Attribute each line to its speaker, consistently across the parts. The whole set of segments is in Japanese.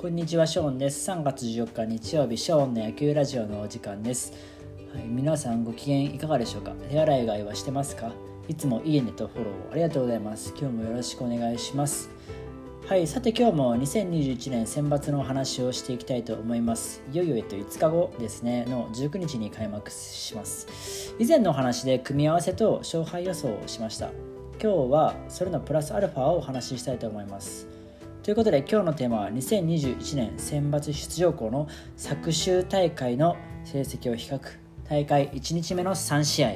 Speaker 1: こんにちはショーンです。3月14日日曜日ショーンの野球ラジオのお時間です、はい、皆さんご機嫌いかがでしょうか？手洗い以外はしてますか？いつもいいねとフォローありがとうございます。今日もよろしくお願いします。はいさて今日も2021年選抜のお話をしていきたいと思います。いよいよえっと5日後ですね。の19日に開幕します。以前のお話で組み合わせと勝敗予想をしました。今日はそれのプラスアルファをお話ししたいと思います。ということで今日のテーマは2021年選抜出場校の昨週大会の成績を比較。大会1日目の3試合。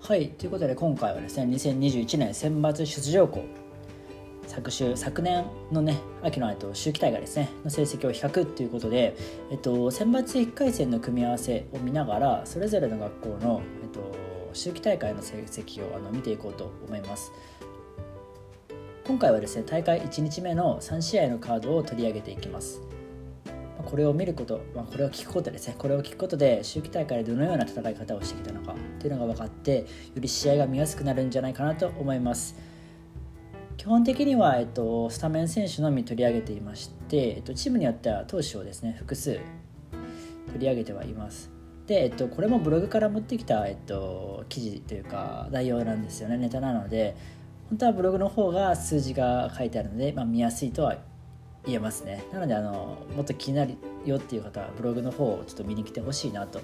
Speaker 1: はいということで今回はですね2021年選抜出場校昨週昨年のね秋の、えっと、秋季大会ですねの成績を比較ということで、えっと、選抜1回戦の組み合わせを見ながらそれぞれの学校の、えっと、秋季大会の成績をあの見ていこうと思います。今回はですね大会1日目の3試合のカードを取り上げていきます。これを見ること、まあ、これを聞くことですね。これを聞くことで秋季大会でどのような戦い方をしてきたのかっていうのが分かってより試合が見やすくなるんじゃないかなと思います。基本的には、えっと、スタメン選手のみ取り上げていまして、えっと、チームによっては投手をですね複数取り上げてはいます。で、えっと、これもブログから持ってきた、えっと、記事というか内容なんですよねネタなので本当はブログの方が数字が書いてあるので、まあ、見やすいとは言えますね。なのであのもっと気になるよっていう方はブログの方をちょっと見に来てほしいなと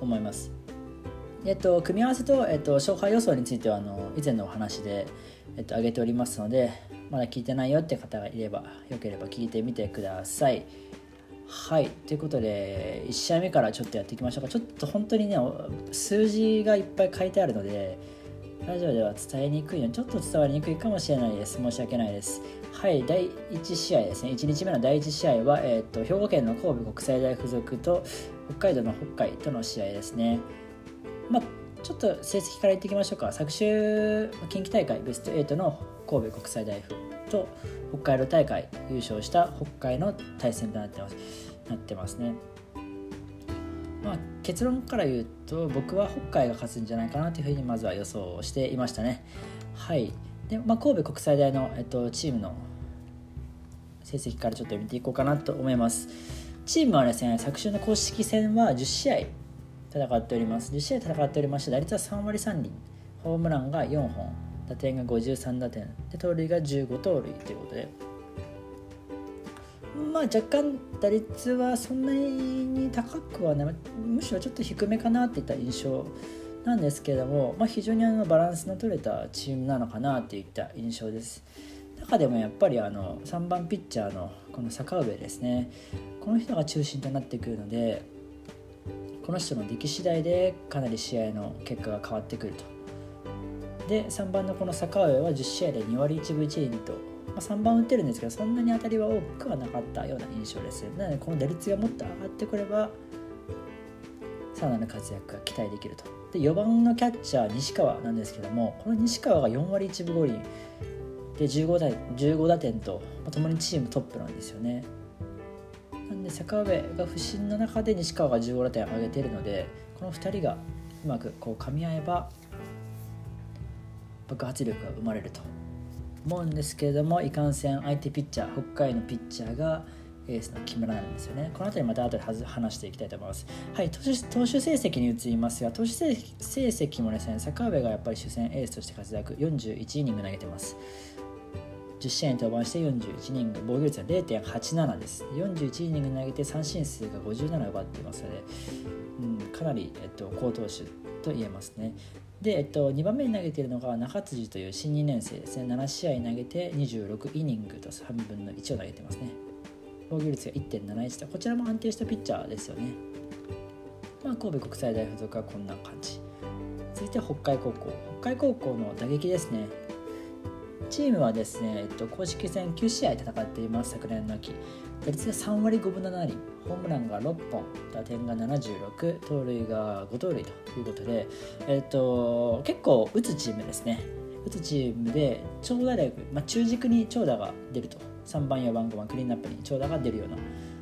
Speaker 1: 思います。えっと、組み合わせと、えっと、勝敗予想についてはあの以前のお話で、えっと、上げておりますのでまだ聞いてないよって方がいればよければ聞いてみてください。はい。ということで1試合目からちょっとやっていきましょうか。ちょっと本当にね数字がいっぱい書いてあるのでラジオでは伝えにくいのちょっと伝わりにくいかもしれないです。申し訳ないです。はい。第1試合ですね。1日目の第1試合は、えーと、兵庫県の神戸国際大付属と北海道の北海との試合ですね。まあちょっと成績から言っていきましょうか。昨週近畿大会ベスト8の神戸国際大付と北海道大会優勝した北海の対戦となってます。なってますね。まあ、結論から言うと僕は北海が勝つんじゃないかなというふうにまずは予想していましたね。はい。で、まあ、神戸国際大の、えっと、チームの成績からちょっと見ていこうかなと思います。チームはですね昨週の公式戦は10試合戦っております。10試合戦っておりまして打率は3割3厘。ホームランが4本。打点が53打点。で盗塁が15盗塁ということで。まあ若干打率はそんなに高くはない。むしろちょっと低めかなっていった印象なんですけれども、まあ、非常にあのバランスの取れたチームなのかなといった印象です。中でもやっぱりあの3番ピッチャーのこの坂上ですね。この人が中心となってくるのでこの人の出来次第でかなり試合の結果が変わってくると。で3番のこの坂上は10試合で2割1分1厘と、まあ、3番打ってるんですけどそんなに当たりは多くはなかったような印象ですなのでこの打率がもっと上がってくればさらなる活躍が期待できると。で4番のキャッチャー西川なんですけどもこの西川が4割1分5厘で 15, 15打点と、まあ、共にチームトップなんですよね。で坂上が不振の中で西川が15打点上げているのでこの2人がうまくこう噛み合えば爆発力が生まれると思うんですけれどもいかんせん相手ピッチャー北海のピッチャーがエースの木村なんですよね。この辺りまた後で話していきたいと思います。はい投手投手成績に移りますが投手成績もですね坂上がやっぱり主戦エースとして活躍41イニング投げてます。10試合に登板して41イニング防御率は0.87です。41イニング投げて三振数が57奪っていますので、うん、かなり、えっと、好投手と言えますね。で、えっと、2番目に投げているのが中辻という新2年生ですね。7試合投げて26イニングと3分の1を投げてますね。防御率が1.71と。こちらも安定したピッチャーですよね。まあ、神戸国際大付属はこんな感じ。続いて北海高校。北海高校の打撃ですね。チームはですね、えっと、公式戦9試合戦っています昨年の秋。打率が3割5分7厘。ホームランが6本。打点が76盗塁が5盗塁ということで、えっと、結構打つチームですね。打つチームで長打力、まあ、中軸に長打が出ると。3番4番5番クリーンナップに長打が出るような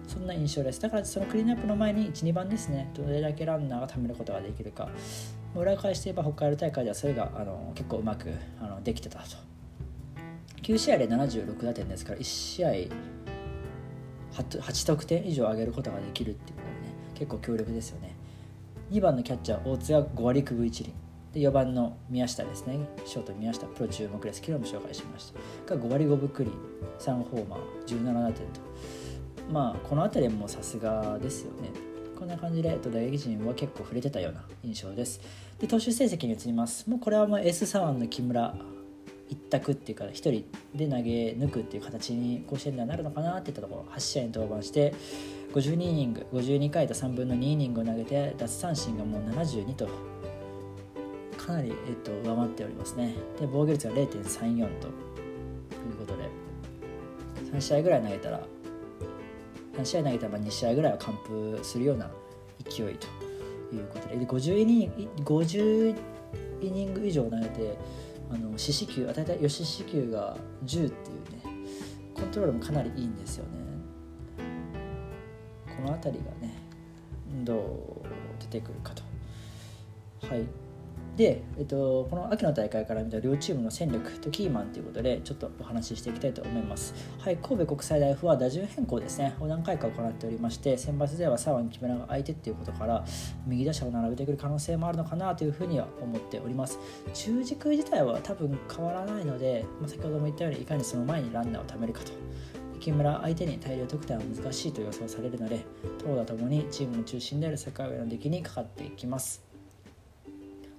Speaker 1: そんな印象です。だからそのクリーンナップの前に12番ですね。どれだけランナーが貯めることができるか。裏返して言えば北海道大会ではそれがあの結構うまくあのできてたと。9試合で76打点ですから1試合 8, 8得点以上上げることができるっていうことね結構強力ですよね。2番のキャッチャー大津が5割9分1厘。で4番の宮下ですね。ショート宮下プロ注目です。昨日も紹介しました。が5割5分クリーン3ホーマー17打点と。まあこの辺りもさすがですよね。こんな感じで、えっと、打撃陣は結構触れてたような印象です。で投手成績に移ります。もうこれはもう S 左腕の木村一択っていうか1人で投げ抜くっていう形に甲子園ではなるのかなっていったところ8試合に登板して52イニング52回と3分の2イニングを投げて奪三振がもう72とかなり、えっと、上回っておりますね。で防御率が0.34ということで3試合ぐらい投げたら3試合投げたら2試合ぐらいは完封するような勢いということで。で50イニング ,50 イニング以上投げてあの四死球与えた4四死球が10っていうねコントロールもかなりいいんですよね。この辺りがねどう出てくるかと。はい。で、えっと、この秋の大会から見た両チームの戦力とキーマンということでちょっとお話ししていきたいと思います。はい、神戸国際大付は打順変更ですね、横断改革を行っておりまして、選抜では左腕木村が相手っていうことから、右打者を並べてくる可能性もあるのかなというふうには思っております。中軸自体は多分変わらないので、まあ、先ほども言ったようにいかにその前にランナーを貯めるかと。木村相手に大量得点は難しいと予想されるので投打ともにチームの中心である世界上の出来にかかっていきます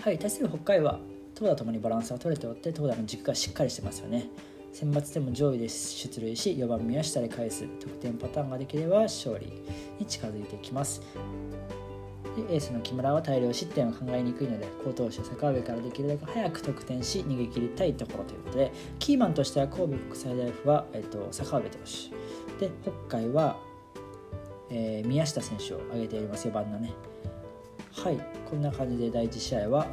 Speaker 1: はい、対する北海は投打ともにバランスが取れておって投打の軸がしっかりしてますよね。選抜でも上位で出塁し4番宮下で返す得点パターンができれば勝利に近づいてきます。でエースの木村は大量失点は考えにくいので好投手坂上からできるだけ早く得点し逃げ切りたいところということでキーマンとしては神戸国際大学は、えっと、坂上投手。で北海は、えー、宮下選手を挙げております4番のね。はい。こんな感じで第1試合は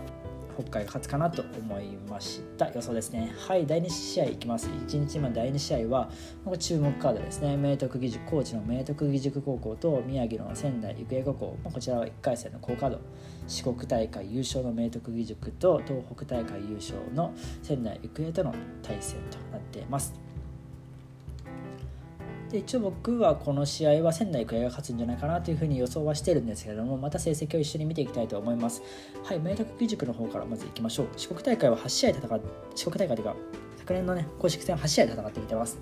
Speaker 1: 北海が勝つかなと思いました。予想ですね。はい。第2試合いきます。1日目の第2試合は注目カードですね。明徳義塾高知の明徳義塾高校と宮城の仙台育英高校。まこちらは1回戦の好カード。四国大会優勝の明徳義塾と東北大会優勝の仙台育英との対戦となっています。で一応僕はこの試合は仙台育英が勝つんじゃないかなというふうに予想はしてるんですけれどもまた成績を一緒に見ていきたいと思います。はい明徳義塾の方からまずいきましょう。四国大会は8試合戦っ四国大会というか昨年のね公式戦8試合戦ってきてます。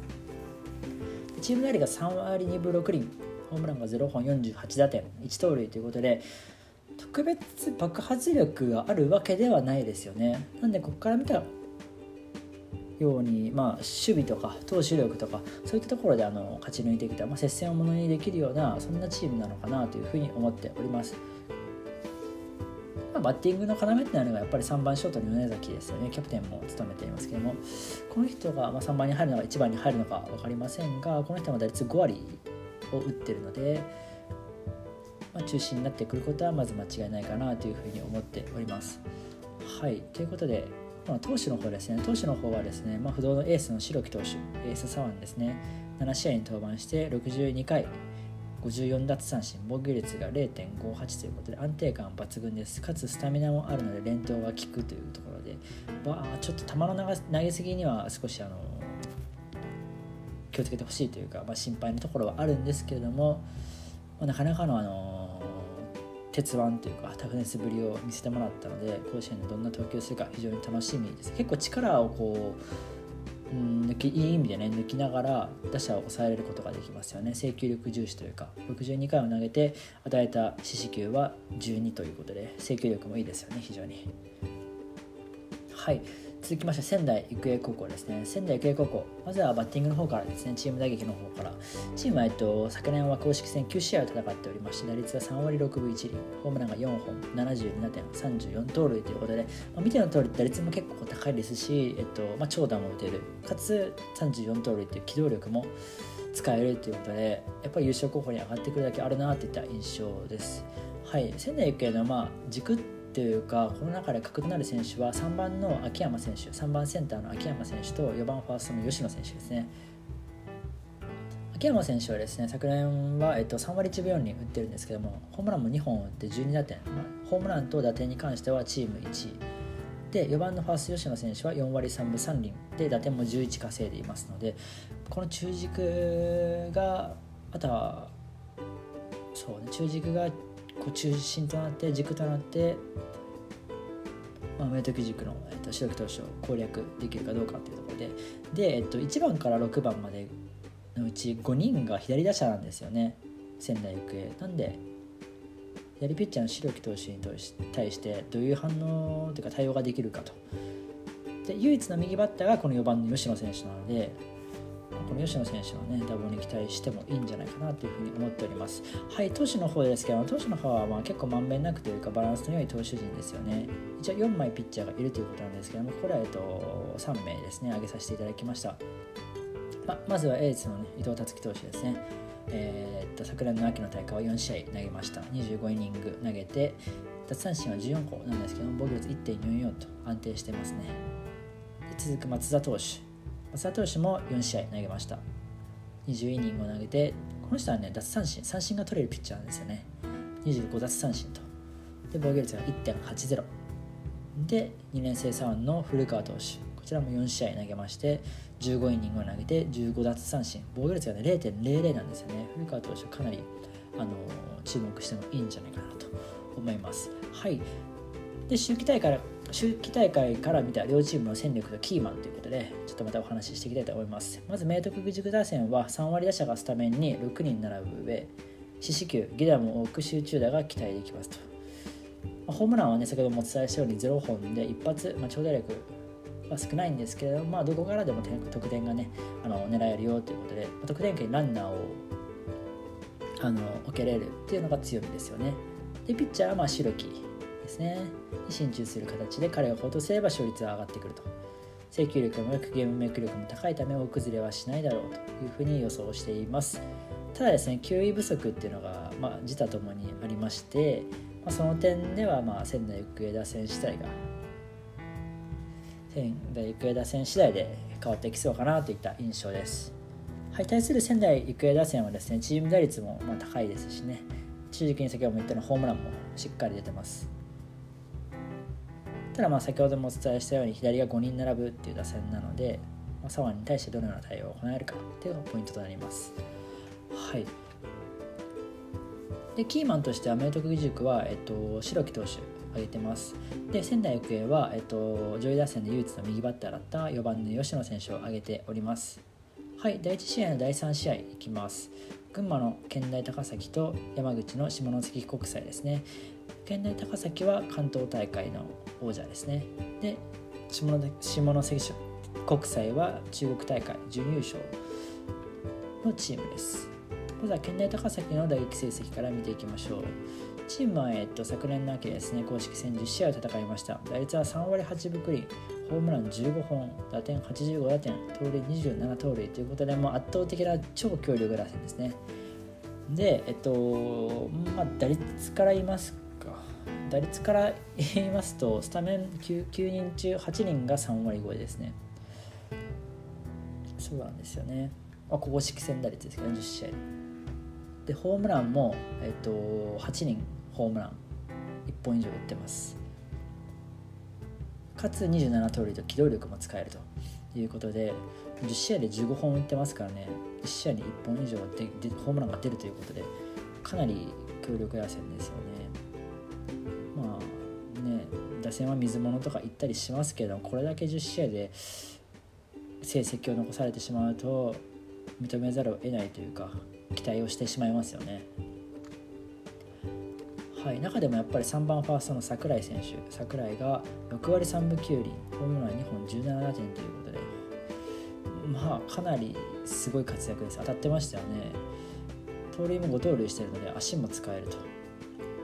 Speaker 1: チーム打率が3割2分6厘。ホームランが0本48打点。1盗塁ということで特別爆発力があるわけではないですよね。なんでここから見たらように、まあ、守備とか投手力とかそういったところであの勝ち抜いてきた、まあ、接戦をものにできるようなそんなチームなのかなというふうに思っております。まあ、バッティングの要ってなるのがやっぱり3番ショートの米崎ですよねキャプテンも務めていますけどもこの人がま3番に入るのか1番に入るのか分かりませんがこの人も打率5割を打ってるので、まあ、中心になってくることはまず間違いないかなというふうに思っております。はいということでまあ、投手の方ですね、投手の方はですね、まあ、不動のエースの白木投手、エース左腕ですね、7試合に登板して62回、54奪三振、防御率が0.58ということで安定感抜群です。かつスタミナもあるので連投が効くというところで、まあ、ちょっと球の投げすぎには少しあの気をつけてほしいというか、まあ、心配なところはあるんですけれども、まあ、なかなかのあの鉄腕というかタフネスぶりを見せてもらったので甲子園でどんな投球するか非常に楽しみです。結構力をこう、うん、抜きいい意味でね抜きながら打者を抑えれることができますよね。制球力重視というか62回を投げて与えた四死球は12ということで制球力もいいですよね非常に。はい。続きまして仙台育英高校ですね。仙台育英高校。まずはバッティングの方からですね。チーム打撃の方から。チームは、えっと、昨年は公式戦9試合を戦っておりまして打率は3割6分1厘。ホームランが4本。72点34盗塁ということで、まあ、見ての通り打率も結構高いですし、えっとまあ、長打も打てる。かつ34盗塁という機動力も使えるということでやっぱり優勝候補に上がってくるだけあるなといった印象です。はい。仙台育英のまあ軸というかこの中で核となる選手は3番の秋山選手3番センターの秋山選手と4番ファーストの吉野選手ですね。秋山選手はですね昨年は、えっと、3割1分4厘打ってるんですけどもホームランも2本打って12打点、ホームランと打点に関してはチーム1位で4番のファースト吉野選手は4割3分3厘で打点も11稼いでいますのでこの中軸があとはそうね中軸がこう中心となって軸となってまあ、明徳塾の、えっと、白木投手を攻略できるかどうかっていうところで。で、えっと、1番から6番までのうち5人が左打者なんですよね。仙台育英。なんで左ピッチャーの白木投手に対してどういう反応というか対応ができるかと。で唯一の右バッターがこの4番の吉野選手なのでこの吉野選手のねダブルに期待してもいいんじゃないかなというふうに思っておりますはい投手の方ですけど投手の方はまあ結構まんべんなくというかバランスの良い投手陣ですよね一応4枚ピッチャーがいるということなんですけどもこれはえっと3名ですね挙げさせていただきましたままずはエースの、ね、伊藤達樹投手ですね。えー、っと昨年の秋の大会は4試合投げました。25イニング投げて、奪三振は14個なんですけども、防御率1.44と安定してますね。続く松田投手。松田投手も4試合投げました。20イニングを投げて、この人はね、奪三振、三振が取れるピッチャーなんですよね。25奪三振と。で、防御率が1.80。で、2年生左腕の古川投手。こちらも4試合投げまして15イニングを投げて15奪三振防御率が、ね、0.00なんですよね古川投手かなりあの注目してもいいんじゃないかなと思いますはいで秋季大会秋季大会から見た両チームの戦力とキーマンということでちょっとまたお話ししていきたいと思います。まず明徳義塾打線は3割打者がスタメンに6人並ぶ上四死球ギダも多く集中打が期待できますと。ホームランはね先ほどもお伝えしたように0本で一発、まあ、長打力は少ないんですけれども、まあ、どこからでも得点がねあの狙えるよということで得点圏にランナーをあの置けれるっていうのが強みですよね。でピッチャーはまあ白木。ですね。進駐する形で彼が報道すれば勝率は上がってくると。制球力もよくゲームメイク力も高いため大崩れはしないだろうというふうに予想しています。ただですね球威不足っていうのが、まあ、自他ともにありまして、まあ、その点ではまあ仙台育英打線自体が仙台育英打線次第で変わってきそうかなといった印象です。はい、対する仙台育英打線はですねチーム打率もま高いですしね。中軸に先ほども言ったようにホームランもしっかり出てます。ただまあ先ほどもお伝えしたように左が5人並ぶっていう打線なので、まあ、左腕に対してどのような対応を行えるかっていうのがポイントとなります。はい。でキーマンとしては明徳義塾は、えっと、白木投手挙げてます。で仙台育英は、えっと、上位打線で唯一の右バッターだった4番の吉野選手を挙げております。はい第1試合の第3試合いきます。群馬の県大高崎と山口の下関国際ですね。県大高崎は関東大会の王者ですねで下関国際は中国大会準優勝のチームですまずは県大高崎の打撃成績から見ていきましょうチームは、えっと、昨年の秋ですね、公式戦10試合を戦いました。打率は3割8分9厘、ホームラン15本、打点85打点、盗塁27盗塁ということで、もう圧倒的な超強力打線ですね。で、えっと、まあ、打率から言います。打率から言いますと、スタメン 9, 9人中8人が3割超えですね。そうなんですよね。まあ、公式戦打率ですけど、10試合。でホームランも、えっと、8人ホームラン1本以上打ってますかつ27盗塁と機動力も使えるということで10試合で15本打ってますからね1試合に1本以上でホームランが出るということでかなり強力打線ですよね打線は水物とか言ったりしますけどこれだけ10試合で成績を残されてしまうと認めざるを得ないというか期待をしてしまいますよね。はい、中でもやっぱり3番ファーストの櫻井選手櫻井が6割3分9厘ホームラン2本17打点ということでまあかなりすごい活躍です。当たってましたよね。盗塁も5盗塁してるので足も使えると。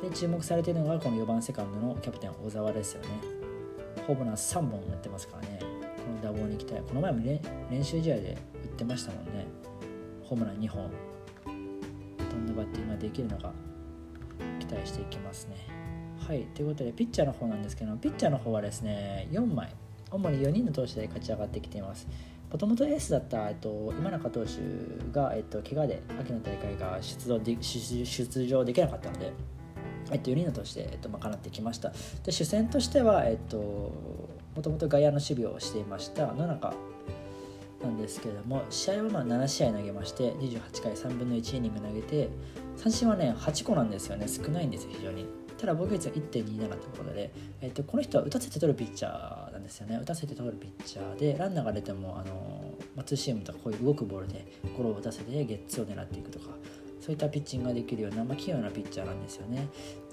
Speaker 1: で注目されているのがこの4番セカンドのキャプテン小沢ですよね。ホームラン3本打ってますからね。この打棒に行きたいこの前も練習試合で打ってましたもんね。ホームラン2本。どんなバッティングができるのか期待していきますね。はいということでピッチャーの方なんですけどピッチャーの方はですね4枚。主に4人の投手で勝ち上がってきています。もともとエースだった、えっと、今中投手が、えっと、怪我で秋の大会が出場で出場できなかったので、えっと、4人の投手で、えっと、賄ってきました。で主戦としては、えっと、もともと外野の守備をしていました野中なんですけれども試合はまあ7試合投げまして28回3分の1イニング投げて三振はね8個なんですよね。少ないんですよ非常に。ただ防御率は1.27ということで、えっと、この人は打たせて取るピッチャーなんですよね。打たせて取るピッチャーでランナーが出てもあの、まあ、ツーシームとかこういう動くボールでゴロを打たせてゲッツーを狙っていくとかそういったピッチングができるような、まあ、器用なピッチャーなんですよね。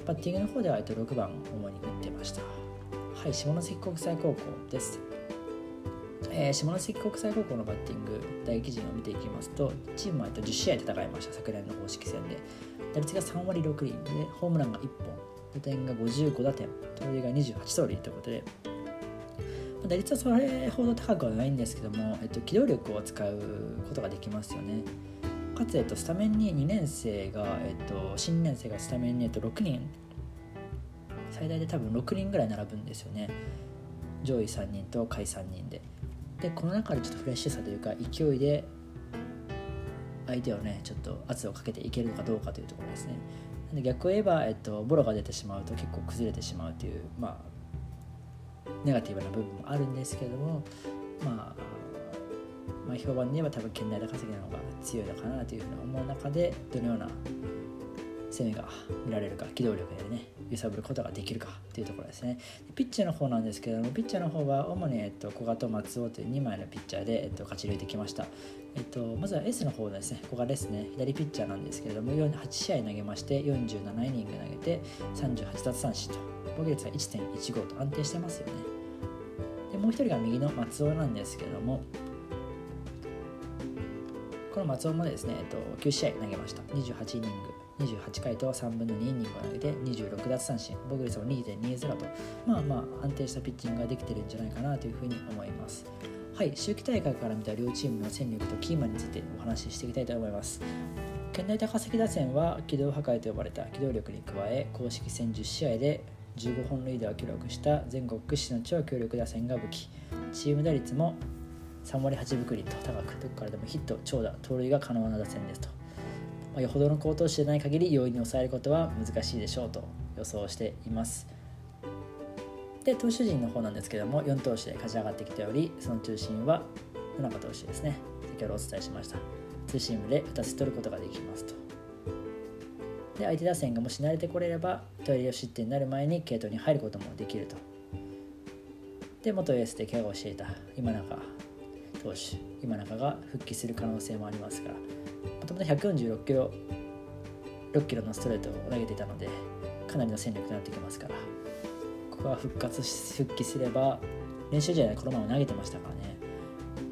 Speaker 1: バッティングの方では、えっと、6番主に打ってました。はい下関国際高校です。えー、下関国際高校のバッティング大記陣を見ていきますとチームは10試合戦いました。昨年の公式戦で。打率が3割6厘でホームランが1本打点が55打点盗塁が28盗塁ということで。打率はそれほど高くはないんですけども、えっと、機動力を使うことができますよね。かつ、えっと、スタメンに2年生が、えっと、新年生がスタメンに、えっと、6人。最大で多分6人ぐらい並ぶんですよね。上位3人と下位3人で。でこの中でちょっとフレッシュさというか勢いで相手をねちょっと圧をかけていけるのかどうかというところですね。で逆を言えば、えっと、ボロが出てしまうと結構崩れてしまうというまあネガティブな部分もあるんですけども、まあ、まあ評判で言えば多分県内高崎なのが強いのかなというふうに思う中でどのような攻めが見られるか機動力でね揺さぶることができるかというところですね。ピッチャーの方なんですけどもピッチャーの方は主に、えっと、古賀と松尾という2枚のピッチャーで、えっと、勝ち抜いてきました、えっと、まずは S の方ですね。古賀ですね。左ピッチャーなんですけれども8試合投げまして47イニング投げて38奪三振と。防御率は1.15と安定してますよね。でもう一人が右の松尾なんですけどもこの松尾もですね、えっと、9試合投げました。28イニング。28回と3分の2イニングを投げて26奪三振。防御率も2.20とまあまあ安定したピッチングができてるんじゃないかなというふうに思います。はい秋季大会から見た両チームの戦力とキーマンについてお話ししていきたいと思います。県内高崎打線は機動破壊と呼ばれた機動力に加え公式戦10試合で15本塁打を記録した全国屈指の超強力打線が武器。チーム打率も3割8分クリと高くどこからでもヒット長打盗塁が可能な打線ですと。まあ、よほどの好投手でない限り容易に抑えることは難しいでしょうと予想しています。で投手陣の方なんですけども4投手で勝ち上がってきておりその中心は野中投手ですね。先ほどお伝えしました。ツーシームで2つ取ることができますと。で相手打線がもし慣れてこれればトイレ失点になる前に系統に入ることもできると。で元エースで怪我をしていた今中投手今中が復帰する可能性もありますから。もともと146キロ6キロのストレートを投げていたのでかなりの戦力になってきますから。ここは復活復帰すれば練習試合でこのまま投げてましたからね。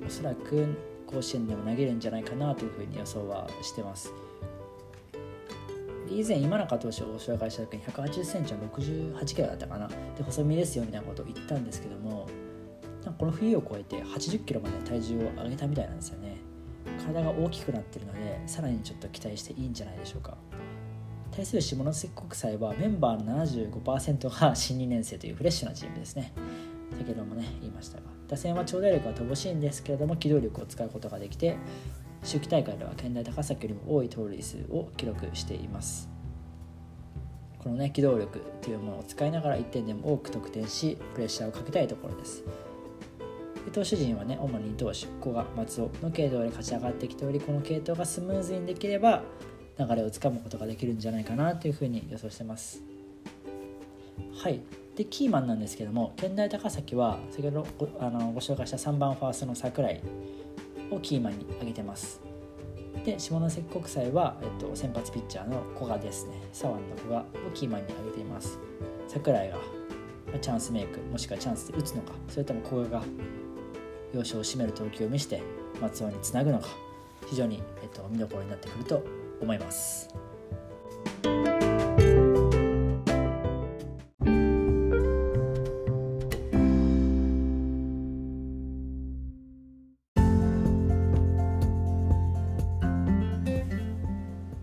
Speaker 1: おそらく甲子園でも投げるんじゃないかなというふうに予想はしてます。以前今中投手を紹介した時に1 8 0センチは68キロだったかな。で細身ですよみたいなことを言ったんですけどもこの冬を越えて80キロまで体重を上げたみたいなんですよね。体が大きくなってるのでさらにちょっと期待していいんじゃないでしょうか。対する下関国際はメンバーの75%が新2年生というフレッシュなチームですね。先ほどもね言いましたが。打線は長打力は乏しいんですけれども機動力を使うことができて秋季大会では県大高崎よりも多い盗塁数を記録しています。このね機動力というものを使いながら1点でも多く得点しプレッシャーをかけたいところです。投手陣はね主に投手古賀松尾の系統で勝ち上がってきておりこの系統がスムーズにできれば流れをつかむことができるんじゃないかなというふうに予想してます。はい。でキーマンなんですけども県大高崎は先ほどごあのご紹介した3番ファーストの櫻井をキーマンに挙げてます。で下関国際は、えっと、先発ピッチャーの古賀ですね。左腕の古賀をキーマンに挙げています。櫻井がチャンスメイクもしくはチャンスで打つのかそれとも古賀が要所を占める投球を見せて松尾につなぐのが非常に、えっと、見どころになってくると思います。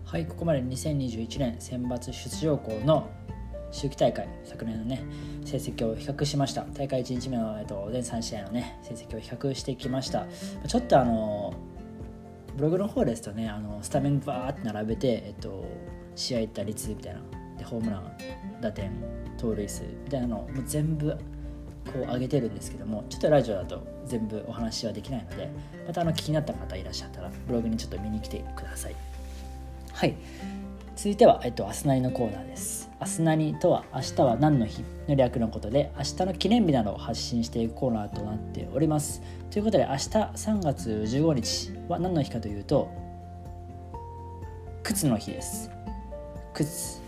Speaker 1: はいここまで2021年選抜出場校の秋季大会昨年のね成績を比較しました。大会1日目の、えっと、全3試合のね成績を比較してきました。ちょっとあのブログの方ですとねあのスタメンバーって並べて、えっと、試合打率みたいな。でホームラン打点盗塁数みたいなのをもう全部こう上げてるんですけどもちょっとラジオだと全部お話はできないのでまたあの気になった方いらっしゃったらブログにちょっと見に来てください。はい。続いては、えっと、明日なりのコーナーです。明日なりとは明日は何の日の略のことで明日の記念日などを発信していくコーナーとなっております。ということで明日3月15日は何の日かというと靴の日です。靴。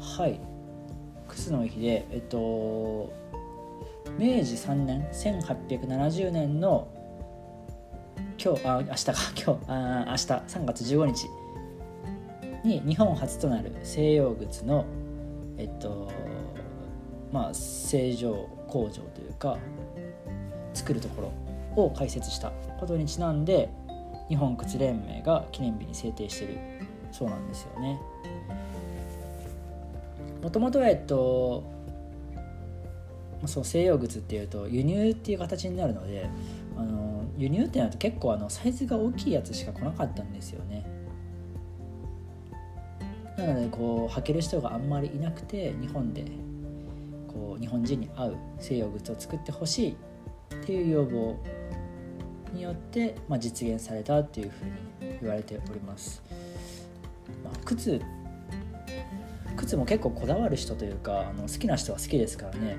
Speaker 1: はい。靴の日でえっと明治3年1870年の今日あ明日か。今日あ明日3月15日。に日本初となる西洋靴のえっとまあ製造工場というか作るところを開設したことにちなんで日本靴連盟が記念日に制定してるそうなんですよね。もともとはえっとそう西洋靴っていうと輸入っていう形になるのであの輸入ってなると結構あのサイズが大きいやつしか来なかったんですよねなのでこう履ける人があんまりいなくて日本でこう日本人に合う西洋靴を作ってほしいっていう要望によって、まあ、実現されたっていうふうに言われております、まあ、靴靴も結構こだわる人というかあの好きな人は好きですからね。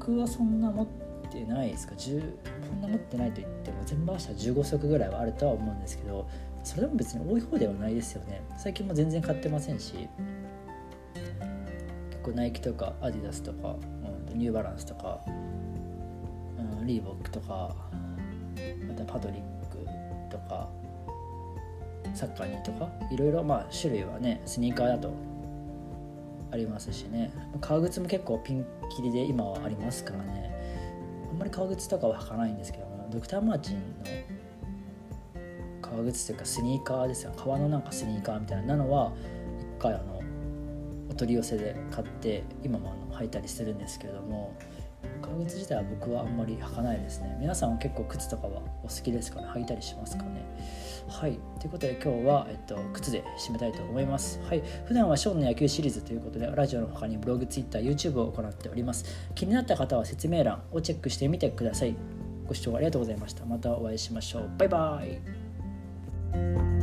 Speaker 1: 僕はそんな持ってないですか？10そんな持ってないと言っても全部合わせたら15足ぐらいはあるとは思うんですけどそれも別に多い方ではないですよね。最近も全然買ってませんし。結構ナイキとかアディダスとか、うん、ニューバランスとか、うん、リーボックとかまたパトリックとかサッカーニーとかいろいろまあ種類はねスニーカーだとありますしね。革靴も結構ピンキリで今はありますからね。あんまり革靴とかは履かないんですけどもドクター・マーチンの革靴というかスニーカーですよ。革のなんかスニーカーみたいなのは一回あのお取り寄せで買って今もあの履いたりするんですけれども革靴自体は僕はあんまり履かないですね。皆さんは結構靴とかはお好きですかね？履いたりしますかね？はい。ということで今日は、えっと、靴で締めたいと思います。はい。普段はショーンの野球シリーズということでラジオの他にブログ、ツイッター、YouTube を行っております。気になった方は説明欄をチェックしてみてください。ご視聴ありがとうございました。またお会いしましょう。バイバイ。thank you